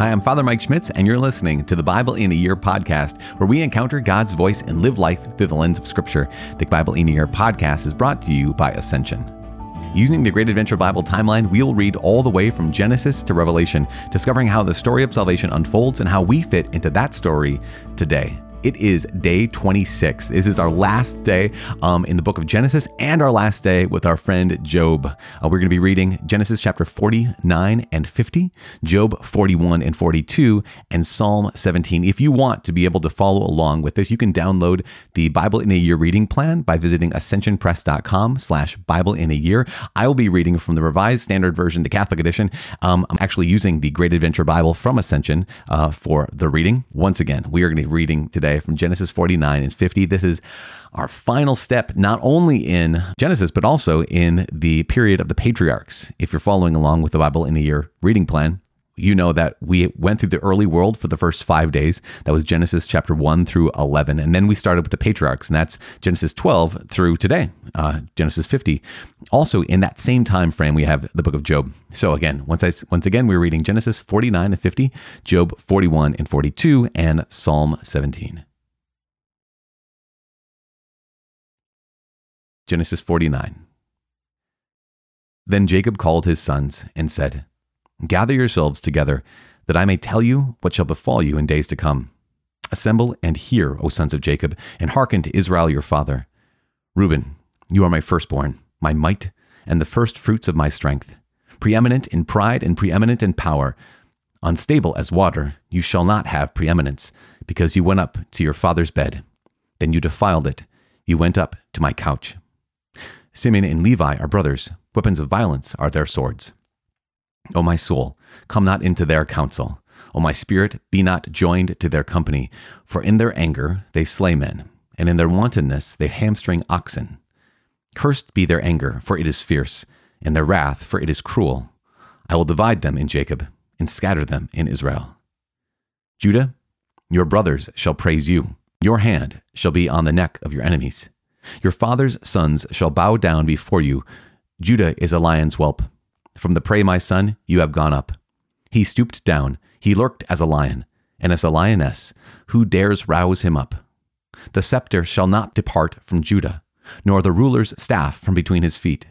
Hi, I'm Father Mike Schmitz, and you're listening to the Bible in a Year podcast, where we encounter God's voice and live life through the lens of Scripture. The Bible in a Year podcast is brought to you by Ascension. Using the Great Adventure Bible timeline, we'll read all the way from Genesis to Revelation, discovering how the story of salvation unfolds and how we fit into that story today. It is day 26. This is our last day um, in the book of Genesis and our last day with our friend Job. Uh, we're going to be reading Genesis chapter 49 and 50, Job 41 and 42, and Psalm 17. If you want to be able to follow along with this, you can download the Bible in a Year reading plan by visiting ascensionpress.com slash Bible in a Year. I will be reading from the Revised Standard Version, the Catholic Edition. Um, I'm actually using the Great Adventure Bible from Ascension uh, for the reading. Once again, we are going to be reading today today from Genesis 49 and 50. This is our final step, not only in Genesis, but also in the period of the patriarchs. If you're following along with the Bible in a year reading plan, you know that we went through the early world for the first five days. That was Genesis chapter 1 through 11. And then we started with the patriarchs, and that's Genesis 12 through today, uh, Genesis 50. Also, in that same time frame, we have the book of Job. So again, once, I, once again, we're reading Genesis 49 and 50, Job 41 and 42, and Psalm 17. Genesis 49. Then Jacob called his sons and said, Gather yourselves together, that I may tell you what shall befall you in days to come. Assemble and hear, O sons of Jacob, and hearken to Israel your father. Reuben, you are my firstborn, my might, and the first fruits of my strength. Preeminent in pride and preeminent in power. Unstable as water, you shall not have preeminence, because you went up to your father's bed. Then you defiled it. You went up to my couch. Simeon and Levi are brothers. Weapons of violence are their swords. O my soul, come not into their counsel. O my spirit, be not joined to their company. For in their anger they slay men, and in their wantonness they hamstring oxen. Cursed be their anger, for it is fierce, and their wrath, for it is cruel. I will divide them in Jacob, and scatter them in Israel. Judah, your brothers shall praise you. Your hand shall be on the neck of your enemies. Your father's sons shall bow down before you. Judah is a lion's whelp. From the prey, my son, you have gone up. He stooped down, he lurked as a lion, and as a lioness, who dares rouse him up? The scepter shall not depart from Judah, nor the ruler's staff from between his feet,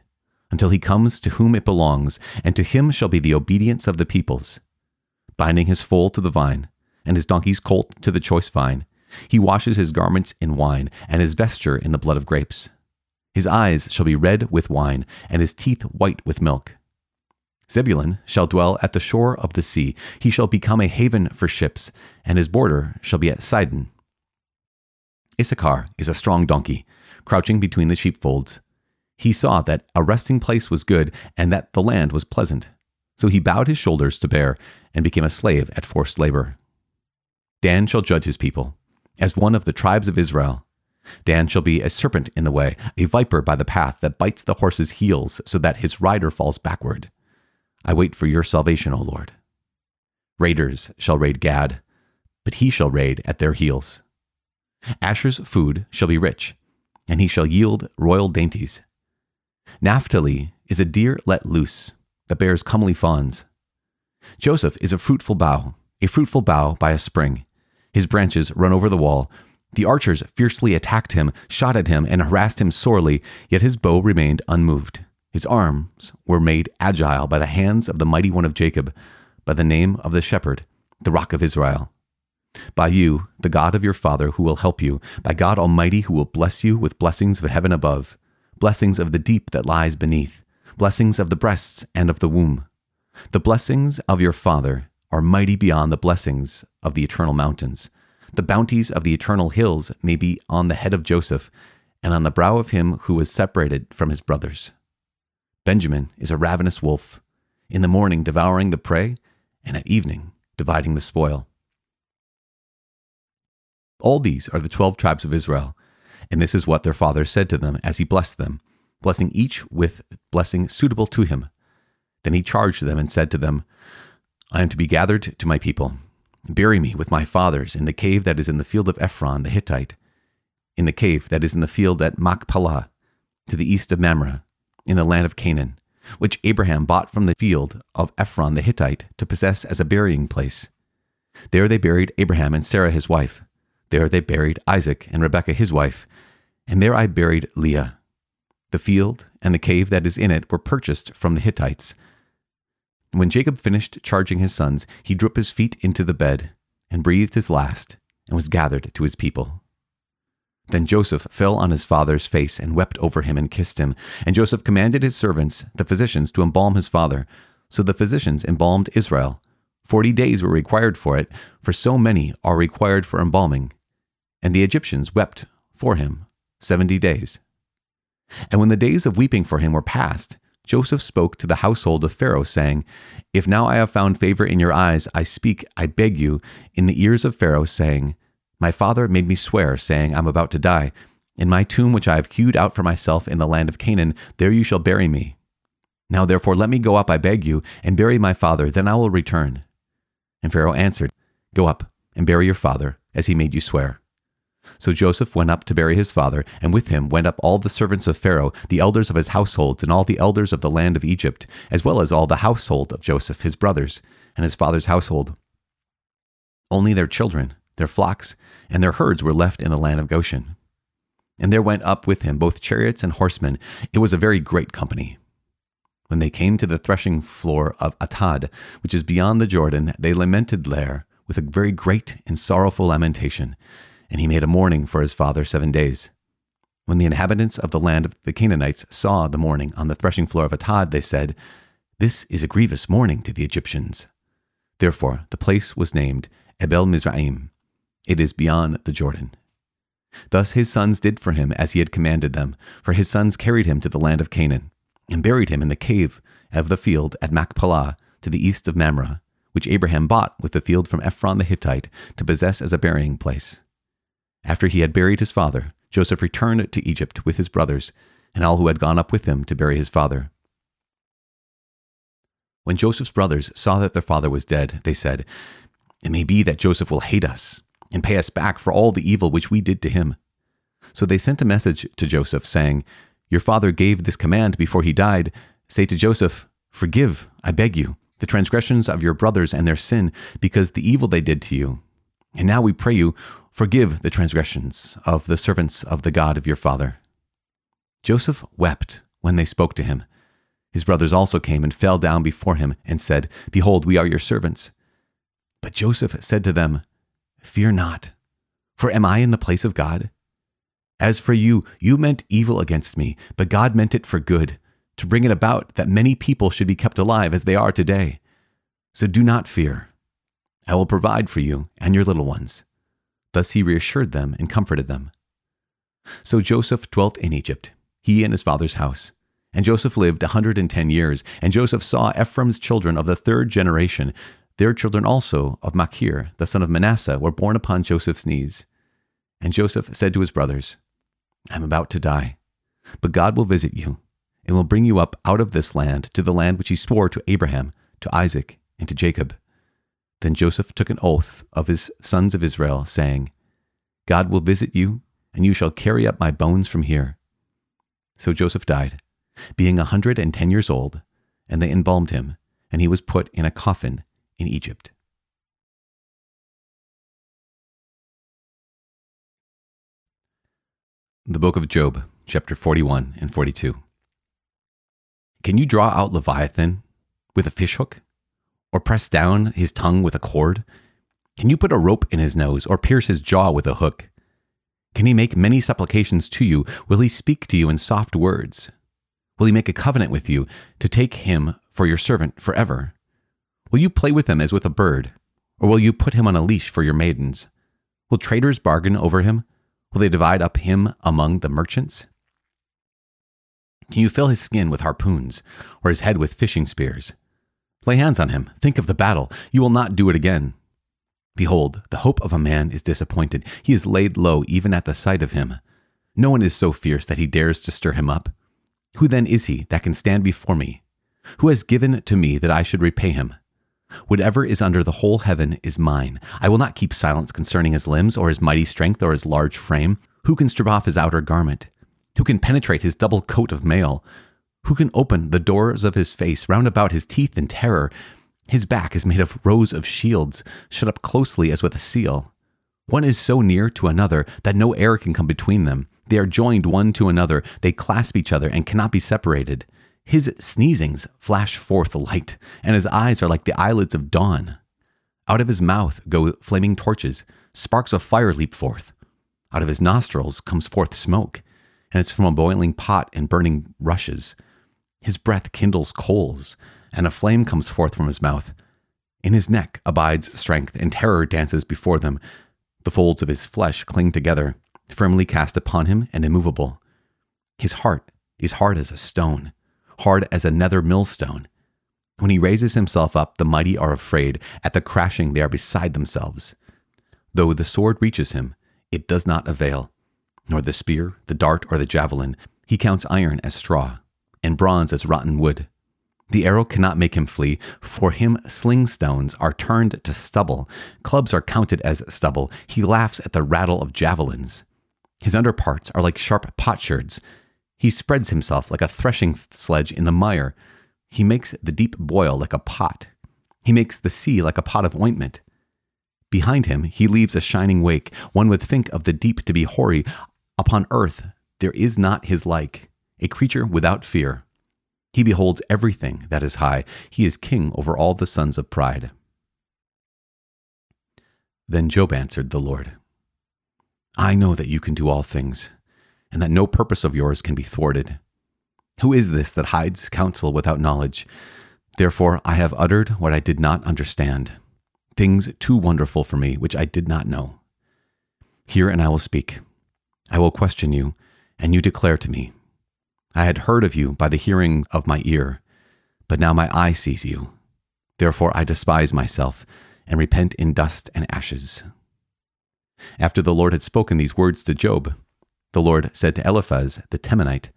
until he comes to whom it belongs, and to him shall be the obedience of the peoples. Binding his foal to the vine, and his donkey's colt to the choice vine, he washes his garments in wine, and his vesture in the blood of grapes. His eyes shall be red with wine, and his teeth white with milk. Zebulun shall dwell at the shore of the sea. He shall become a haven for ships, and his border shall be at Sidon. Issachar is a strong donkey, crouching between the sheepfolds. He saw that a resting place was good, and that the land was pleasant. So he bowed his shoulders to bear, and became a slave at forced labor. Dan shall judge his people, as one of the tribes of Israel. Dan shall be a serpent in the way, a viper by the path that bites the horse's heels, so that his rider falls backward. I wait for your salvation, O Lord. Raiders shall raid Gad, but he shall raid at their heels. Asher's food shall be rich, and he shall yield royal dainties. Naphtali is a deer let loose that bears comely fawns. Joseph is a fruitful bough, a fruitful bough by a spring. His branches run over the wall. The archers fiercely attacked him, shot at him, and harassed him sorely, yet his bow remained unmoved. His arms were made agile by the hands of the mighty one of Jacob, by the name of the shepherd, the rock of Israel. By you, the God of your father, who will help you, by God Almighty, who will bless you with blessings of heaven above, blessings of the deep that lies beneath, blessings of the breasts and of the womb. The blessings of your father are mighty beyond the blessings of the eternal mountains. The bounties of the eternal hills may be on the head of Joseph, and on the brow of him who was separated from his brothers. Benjamin is a ravenous wolf, in the morning devouring the prey, and at evening dividing the spoil. All these are the twelve tribes of Israel, and this is what their father said to them as he blessed them, blessing each with blessing suitable to him. Then he charged them and said to them, I am to be gathered to my people. Bury me with my fathers in the cave that is in the field of Ephron the Hittite, in the cave that is in the field at Machpelah, to the east of Mamre, in the land of Canaan, which Abraham bought from the field of Ephron the Hittite to possess as a burying place. There they buried Abraham and Sarah his wife. There they buried Isaac and Rebekah his wife. And there I buried Leah. The field and the cave that is in it were purchased from the Hittites. When Jacob finished charging his sons, he drew up his feet into the bed and breathed his last and was gathered to his people. Then Joseph fell on his father's face and wept over him and kissed him. And Joseph commanded his servants, the physicians, to embalm his father. So the physicians embalmed Israel. Forty days were required for it, for so many are required for embalming. And the Egyptians wept for him seventy days. And when the days of weeping for him were past, Joseph spoke to the household of Pharaoh, saying, If now I have found favor in your eyes, I speak, I beg you, in the ears of Pharaoh, saying, My father made me swear, saying, I'm about to die. In my tomb, which I have hewed out for myself in the land of Canaan, there you shall bury me. Now therefore let me go up, I beg you, and bury my father, then I will return. And Pharaoh answered, Go up and bury your father, as he made you swear. So Joseph went up to bury his father, and with him went up all the servants of Pharaoh, the elders of his households, and all the elders of the land of Egypt, as well as all the household of Joseph, his brothers, and his father's household. Only their children, their flocks, and their herds were left in the land of Goshen. And there went up with him both chariots and horsemen. It was a very great company. When they came to the threshing floor of Atad, which is beyond the Jordan, they lamented there with a very great and sorrowful lamentation and he made a mourning for his father seven days. When the inhabitants of the land of the Canaanites saw the mourning on the threshing floor of Atad, they said, This is a grievous mourning to the Egyptians. Therefore, the place was named Abel-mizraim. It is beyond the Jordan. Thus his sons did for him as he had commanded them, for his sons carried him to the land of Canaan, and buried him in the cave of the field at Machpelah, to the east of Mamre, which Abraham bought with the field from Ephron the Hittite to possess as a burying place. After he had buried his father, Joseph returned to Egypt with his brothers and all who had gone up with him to bury his father. When Joseph's brothers saw that their father was dead, they said, It may be that Joseph will hate us and pay us back for all the evil which we did to him. So they sent a message to Joseph, saying, Your father gave this command before he died. Say to Joseph, Forgive, I beg you, the transgressions of your brothers and their sin, because the evil they did to you. And now we pray you, Forgive the transgressions of the servants of the God of your father. Joseph wept when they spoke to him. His brothers also came and fell down before him and said, Behold, we are your servants. But Joseph said to them, Fear not, for am I in the place of God? As for you, you meant evil against me, but God meant it for good, to bring it about that many people should be kept alive as they are today. So do not fear. I will provide for you and your little ones. Thus he reassured them and comforted them. So Joseph dwelt in Egypt, he and his father's house. And Joseph lived a hundred and ten years. And Joseph saw Ephraim's children of the third generation. Their children also of Machir, the son of Manasseh, were born upon Joseph's knees. And Joseph said to his brothers, I am about to die, but God will visit you, and will bring you up out of this land to the land which he swore to Abraham, to Isaac, and to Jacob. Then Joseph took an oath of his sons of Israel, saying, God will visit you, and you shall carry up my bones from here. So Joseph died, being a hundred and ten years old, and they embalmed him, and he was put in a coffin in Egypt. The Book of Job, chapter 41 and 42. Can you draw out Leviathan with a fishhook? or press down his tongue with a cord? Can you put a rope in his nose or pierce his jaw with a hook? Can he make many supplications to you? Will he speak to you in soft words? Will he make a covenant with you to take him for your servant forever? Will you play with him as with a bird? Or will you put him on a leash for your maidens? Will traders bargain over him? Will they divide up him among the merchants? Can you fill his skin with harpoons, or his head with fishing spears? Lay hands on him. Think of the battle. You will not do it again. Behold, the hope of a man is disappointed. He is laid low even at the sight of him. No one is so fierce that he dares to stir him up. Who then is he that can stand before me? Who has given to me that I should repay him? Whatever is under the whole heaven is mine. I will not keep silence concerning his limbs, or his mighty strength, or his large frame. Who can strip off his outer garment? Who can penetrate his double coat of mail? Who can open the doors of his face round about his teeth in terror? His back is made of rows of shields, shut up closely as with a seal. One is so near to another that no air can come between them. They are joined one to another, they clasp each other and cannot be separated. His sneezings flash forth light, and his eyes are like the eyelids of dawn. Out of his mouth go flaming torches, sparks of fire leap forth. Out of his nostrils comes forth smoke, and it's from a boiling pot and burning rushes. His breath kindles coals, and a flame comes forth from his mouth. In his neck abides strength, and terror dances before them. The folds of his flesh cling together, firmly cast upon him and immovable. His heart is hard as a stone, hard as a nether millstone. When he raises himself up, the mighty are afraid. At the crashing, they are beside themselves. Though the sword reaches him, it does not avail, nor the spear, the dart, or the javelin. He counts iron as straw, and bronze as rotten wood. The arrow cannot make him flee. For him, sling stones are turned to stubble. Clubs are counted as stubble. He laughs at the rattle of javelins. His underparts are like sharp potsherds. He spreads himself like a threshing sledge in the mire. He makes the deep boil like a pot. He makes the sea like a pot of ointment. Behind him, he leaves a shining wake. One would think of the deep to be hoary. Upon earth, there is not his like, a creature without fear. He beholds everything that is high. He is king over all the sons of pride. Then Job answered the Lord I know that you can do all things, and that no purpose of yours can be thwarted. Who is this that hides counsel without knowledge? Therefore, I have uttered what I did not understand, things too wonderful for me, which I did not know. Hear, and I will speak. I will question you, and you declare to me. I had heard of you by the hearing of my ear, but now my eye sees you. Therefore I despise myself and repent in dust and ashes. After the Lord had spoken these words to Job, the Lord said to Eliphaz the Temanite,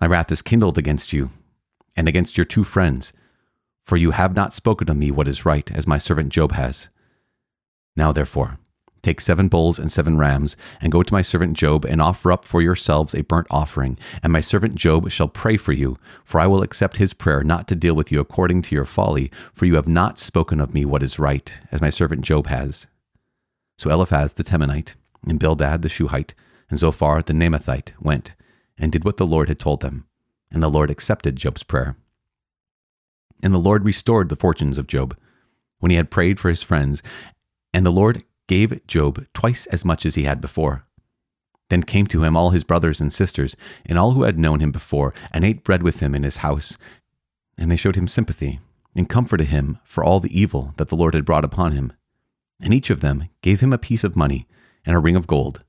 My wrath is kindled against you and against your two friends, for you have not spoken to me what is right, as my servant Job has. Now therefore, Take seven bulls and seven rams, and go to my servant Job, and offer up for yourselves a burnt offering. And my servant Job shall pray for you, for I will accept his prayer, not to deal with you according to your folly, for you have not spoken of me what is right, as my servant Job has. So Eliphaz the Temanite, and Bildad the Shuhite, and Zophar the Naamathite went, and did what the Lord had told them. And the Lord accepted Job's prayer. And the Lord restored the fortunes of Job, when he had prayed for his friends, and the Lord gave Job twice as much as he had before. Then came to him all his brothers and sisters, and all who had known him before, and ate bread with him in his house. And they showed him sympathy, and comforted him for all the evil that the Lord had brought upon him. And each of them gave him a piece of money and a ring of gold.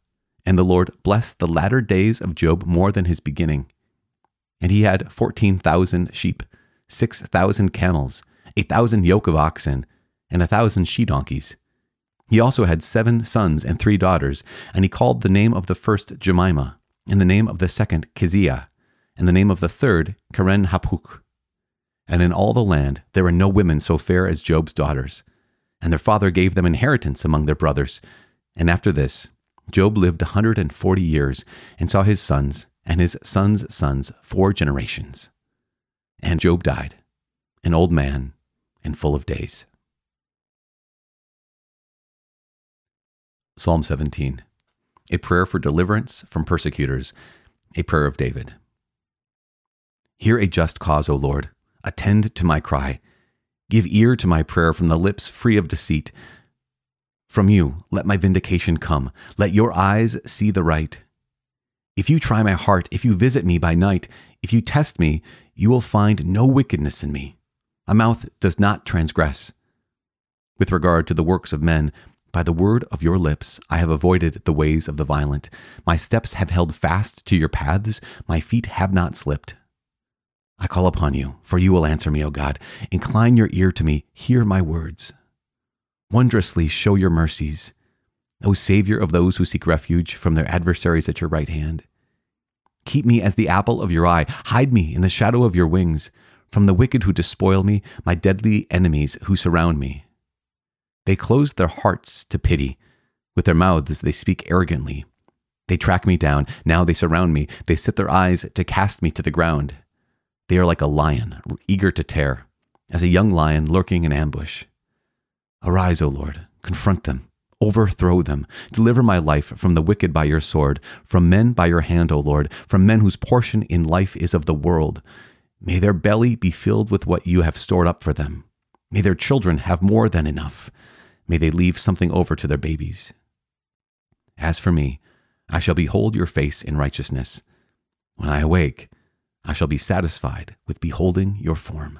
And the Lord blessed the latter days of Job more than his beginning. And he had fourteen thousand sheep, six thousand camels, a thousand yoke of oxen, and a thousand she donkeys he also had seven sons and three daughters, and he called the name of the first Jemima, and the name of the second Keziah, and the name of the third Keren-happuch. And in all the land there were no women so fair as Job's daughters. And their father gave them inheritance among their brothers. And after this, Job lived a hundred and forty years, and saw his sons and his sons' sons four generations. And Job died, an old man and full of days. Psalm 17, a prayer for deliverance from persecutors, a prayer of David. Hear a just cause, O Lord. Attend to my cry. Give ear to my prayer from the lips free of deceit. From you, let my vindication come. Let your eyes see the right. If you try my heart, if you visit me by night, if you test me, you will find no wickedness in me. My mouth does not transgress. With regard to the works of men, by the word of your lips, I have avoided the ways of the violent. My steps have held fast to your paths. My feet have not slipped. I call upon you, for you will answer me, O God. Incline your ear to me. Hear my words. Wondrously show your mercies, O Savior of those who seek refuge from their adversaries at your right hand. Keep me as the apple of your eye. Hide me in the shadow of your wings from the wicked who despoil me, my deadly enemies who surround me. They close their hearts to pity. With their mouths, they speak arrogantly. They track me down. Now they surround me. They set their eyes to cast me to the ground. They are like a lion, eager to tear. as a young lion lurking in ambush. Arise, O Lord, confront them, overthrow them, deliver my life from the wicked by your sword, from men by your hand, O Lord, from men whose portion in life is of the world. May their belly be filled with what you have stored up for them. May their children have more than enough. May they leave something over to their babies. As for me, I shall behold your face in righteousness. When I awake, I shall be satisfied with beholding your form.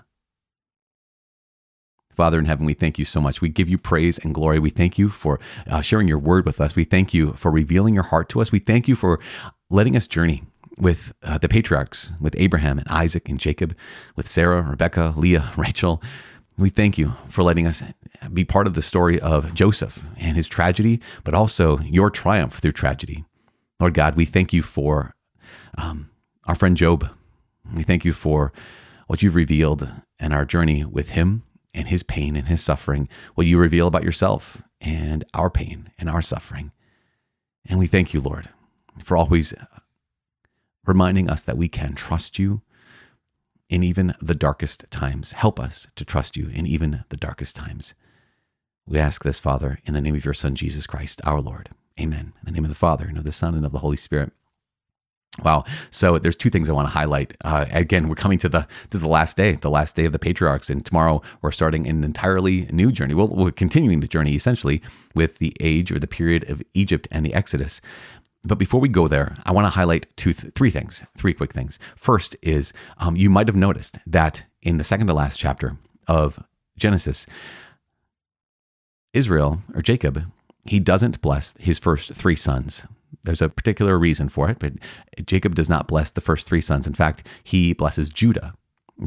Father in heaven, we thank you so much. We give you praise and glory. We thank you for uh, sharing your word with us. We thank you for revealing your heart to us. We thank you for letting us journey with uh, the patriarchs, with Abraham and Isaac and Jacob, with Sarah, Rebecca, Leah, Rachel. We thank you for letting us be part of the story of Joseph and his tragedy, but also your triumph through tragedy. Lord God, we thank you for um, our friend Job. We thank you for what you've revealed and our journey with him and his pain and his suffering, what you reveal about yourself and our pain and our suffering. And we thank you, Lord, for always uh, reminding us that we can trust you in even the darkest times. Help us to trust you in even the darkest times. We ask this, Father, in the name of your Son, Jesus Christ, our Lord. Amen. In the name of the Father, and of the Son, and of the Holy Spirit. Wow. So there's two things I want to highlight. Uh, again, we're coming to the this is the last day, the last day of the patriarchs, and tomorrow we're starting an entirely new journey. Well, we're continuing the journey essentially with the age or the period of Egypt and the Exodus. But before we go there, I want to highlight two, th- three things, three quick things. First is um, you might have noticed that in the second to last chapter of Genesis, Israel or Jacob, he doesn't bless his first three sons. There's a particular reason for it, but Jacob does not bless the first three sons. In fact, he blesses Judah.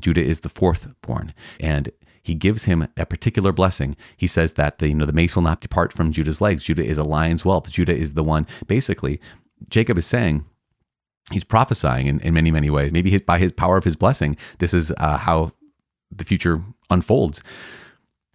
Judah is the fourth born, and he gives him a particular blessing. He says that the you know the mace will not depart from Judah's legs. Judah is a lion's whelp. Judah is the one. Basically, Jacob is saying he's prophesying in, in many many ways. Maybe his, by his power of his blessing, this is uh, how the future unfolds.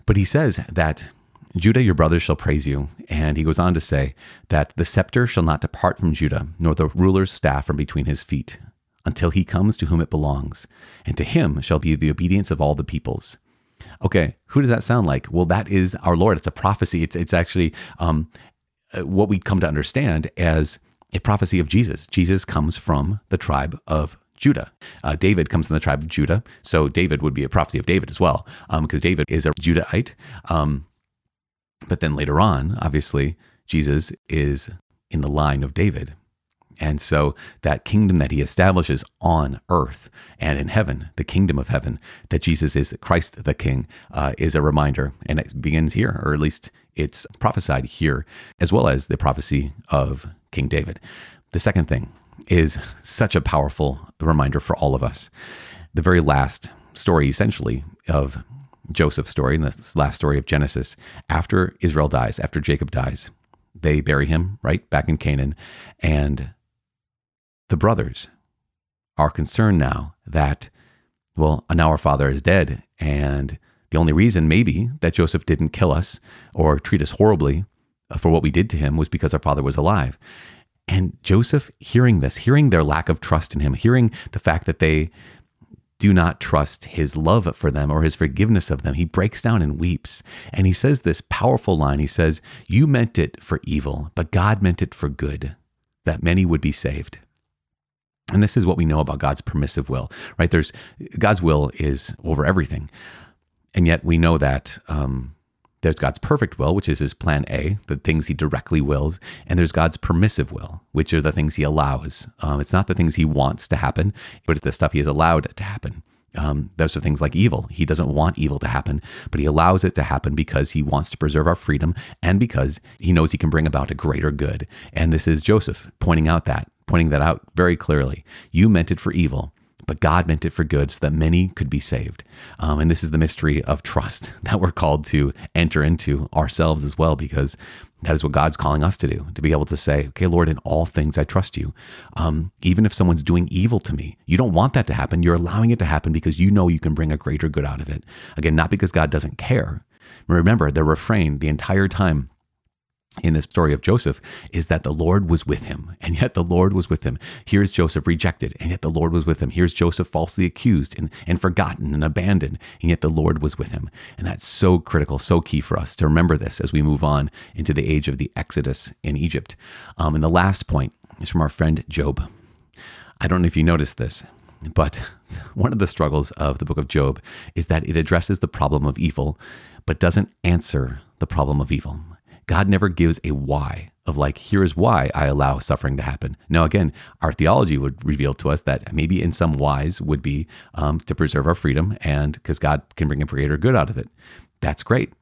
But he says that Judah, your brothers shall praise you. And he goes on to say that the scepter shall not depart from Judah, nor the ruler's staff from between his feet, until he comes to whom it belongs. And to him shall be the obedience of all the peoples. Okay, who does that sound like? Well, that is our Lord. It's a prophecy. It's, it's actually um, uh, what we come to understand as a prophecy of Jesus. Jesus comes from the tribe of Judah. Uh, David comes from the tribe of Judah. So David would be a prophecy of David as well, because um, David is a Judahite. Um, but then later on, obviously, Jesus is in the line of David. And so that kingdom that he establishes on earth and in heaven, the kingdom of heaven, that Jesus is Christ the King, uh, is a reminder. And it begins here, or at least it's prophesied here, as well as the prophecy of King David. The second thing is such a powerful reminder for all of us. The very last story, essentially, of Joseph's story, in this last story of Genesis, after Israel dies, after Jacob dies, they bury him right back in Canaan. And the brothers are concerned now that, well, now our father is dead. And the only reason, maybe, that Joseph didn't kill us or treat us horribly uh, for what we did to him was because our father was alive. And Joseph, hearing this, hearing their lack of trust in him, hearing the fact that they do not trust his love for them or his forgiveness of them. He breaks down and weeps. And he says this powerful line He says, You meant it for evil, but God meant it for good, that many would be saved. And this is what we know about God's permissive will, right? There's God's will is over everything. And yet we know that um, there's God's perfect will, which is his plan A, the things he directly wills, and there's God's permissive will, which are the things he allows. Um, it's not the things he wants to happen, but it's the stuff he has allowed to happen. Um, those are things like evil. He doesn't want evil to happen, but he allows it to happen because he wants to preserve our freedom and because he knows he can bring about a greater good. And this is Joseph pointing out that, pointing that out very clearly. You meant it for evil, but God meant it for good so that many could be saved. Um, and this is the mystery of trust that we're called to enter into ourselves as well, because that is what God's calling us to do, to be able to say, okay, Lord, in all things I trust you. Um, even if someone's doing evil to me, you don't want that to happen. You're allowing it to happen because you know you can bring a greater good out of it. Again, not because God doesn't care. Remember, the refrain the entire time in the story of Joseph is that the Lord was with him, and yet the Lord was with him. Here's Joseph rejected, and yet the Lord was with him. Here's Joseph falsely accused and, and forgotten and abandoned, and yet the Lord was with him. And that's so critical, so key for us to remember this as we move on into the age of the Exodus in Egypt. Um, and the last point is from our friend Job. I don't know if you noticed this, but one of the struggles of the book of Job is that it addresses the problem of evil, but doesn't answer the problem of evil. God never gives a why of like, here's why I allow suffering to happen. Now, again, our theology would reveal to us that maybe in some whys would be um, to preserve our freedom and because God can bring a greater good out of it. That's great.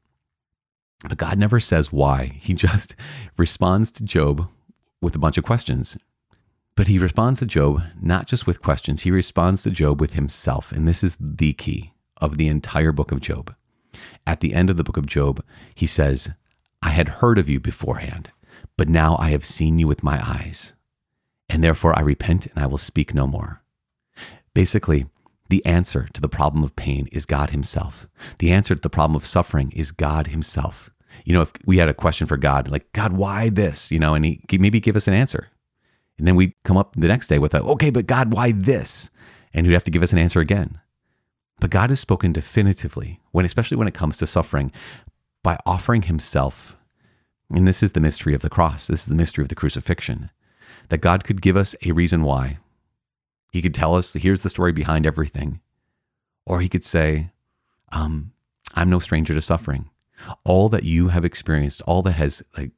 But God never says why. He just responds to Job with a bunch of questions. But he responds to Job not just with questions, he responds to Job with himself. And this is the key of the entire book of Job. At the end of the book of Job, he says, I had heard of you beforehand, but now I have seen you with my eyes. And therefore I repent and I will speak no more. Basically, the answer to the problem of pain is God Himself. The answer to the problem of suffering is God Himself. You know, if we had a question for God, like, God, why this? You know, and He maybe give us an answer. And then we come up the next day with a, okay, but God, why this? And He'd have to give us an answer again. But God has spoken definitively, when especially when it comes to suffering, by offering himself. And this is the mystery of the cross. This is the mystery of the crucifixion. That God could give us a reason why. He could tell us, here's the story behind everything. Or he could say, um, I'm no stranger to suffering. All that you have experienced, all that has like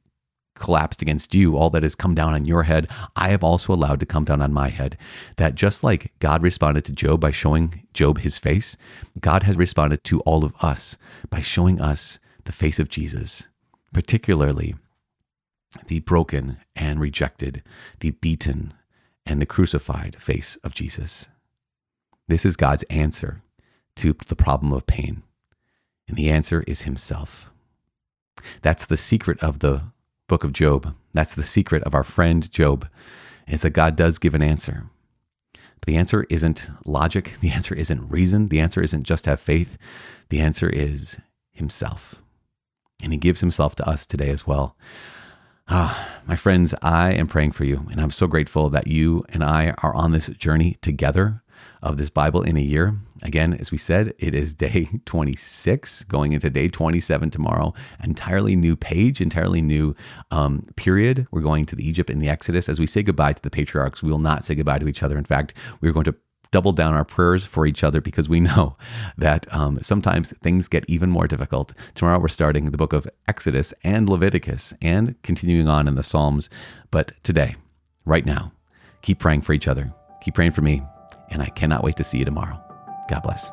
collapsed against you, all that has come down on your head, I have also allowed to come down on my head. That just like God responded to Job by showing Job his face, God has responded to all of us by showing us the face of Jesus, particularly the broken and rejected, the beaten and the crucified face of Jesus. This is God's answer to the problem of pain. And the answer is Himself. That's the secret of the book of Job. That's the secret of our friend Job, is that God does give an answer. But the answer isn't logic. The answer isn't reason. The answer isn't just have faith. The answer is Himself and he gives himself to us today as well. Ah, my friends, I am praying for you, and I'm so grateful that you and I are on this journey together of this Bible in a year. Again, as we said, it is day 26, going into day 27 tomorrow. Entirely new page, entirely new um, period. We're going to the Egypt and the Exodus. As we say goodbye to the patriarchs, we will not say goodbye to each other. In fact, we're going to double down our prayers for each other because we know that um, sometimes things get even more difficult. Tomorrow we're starting the book of Exodus and Leviticus and continuing on in the Psalms. But today, right now, keep praying for each other. Keep praying for me. And I cannot wait to see you tomorrow. God bless.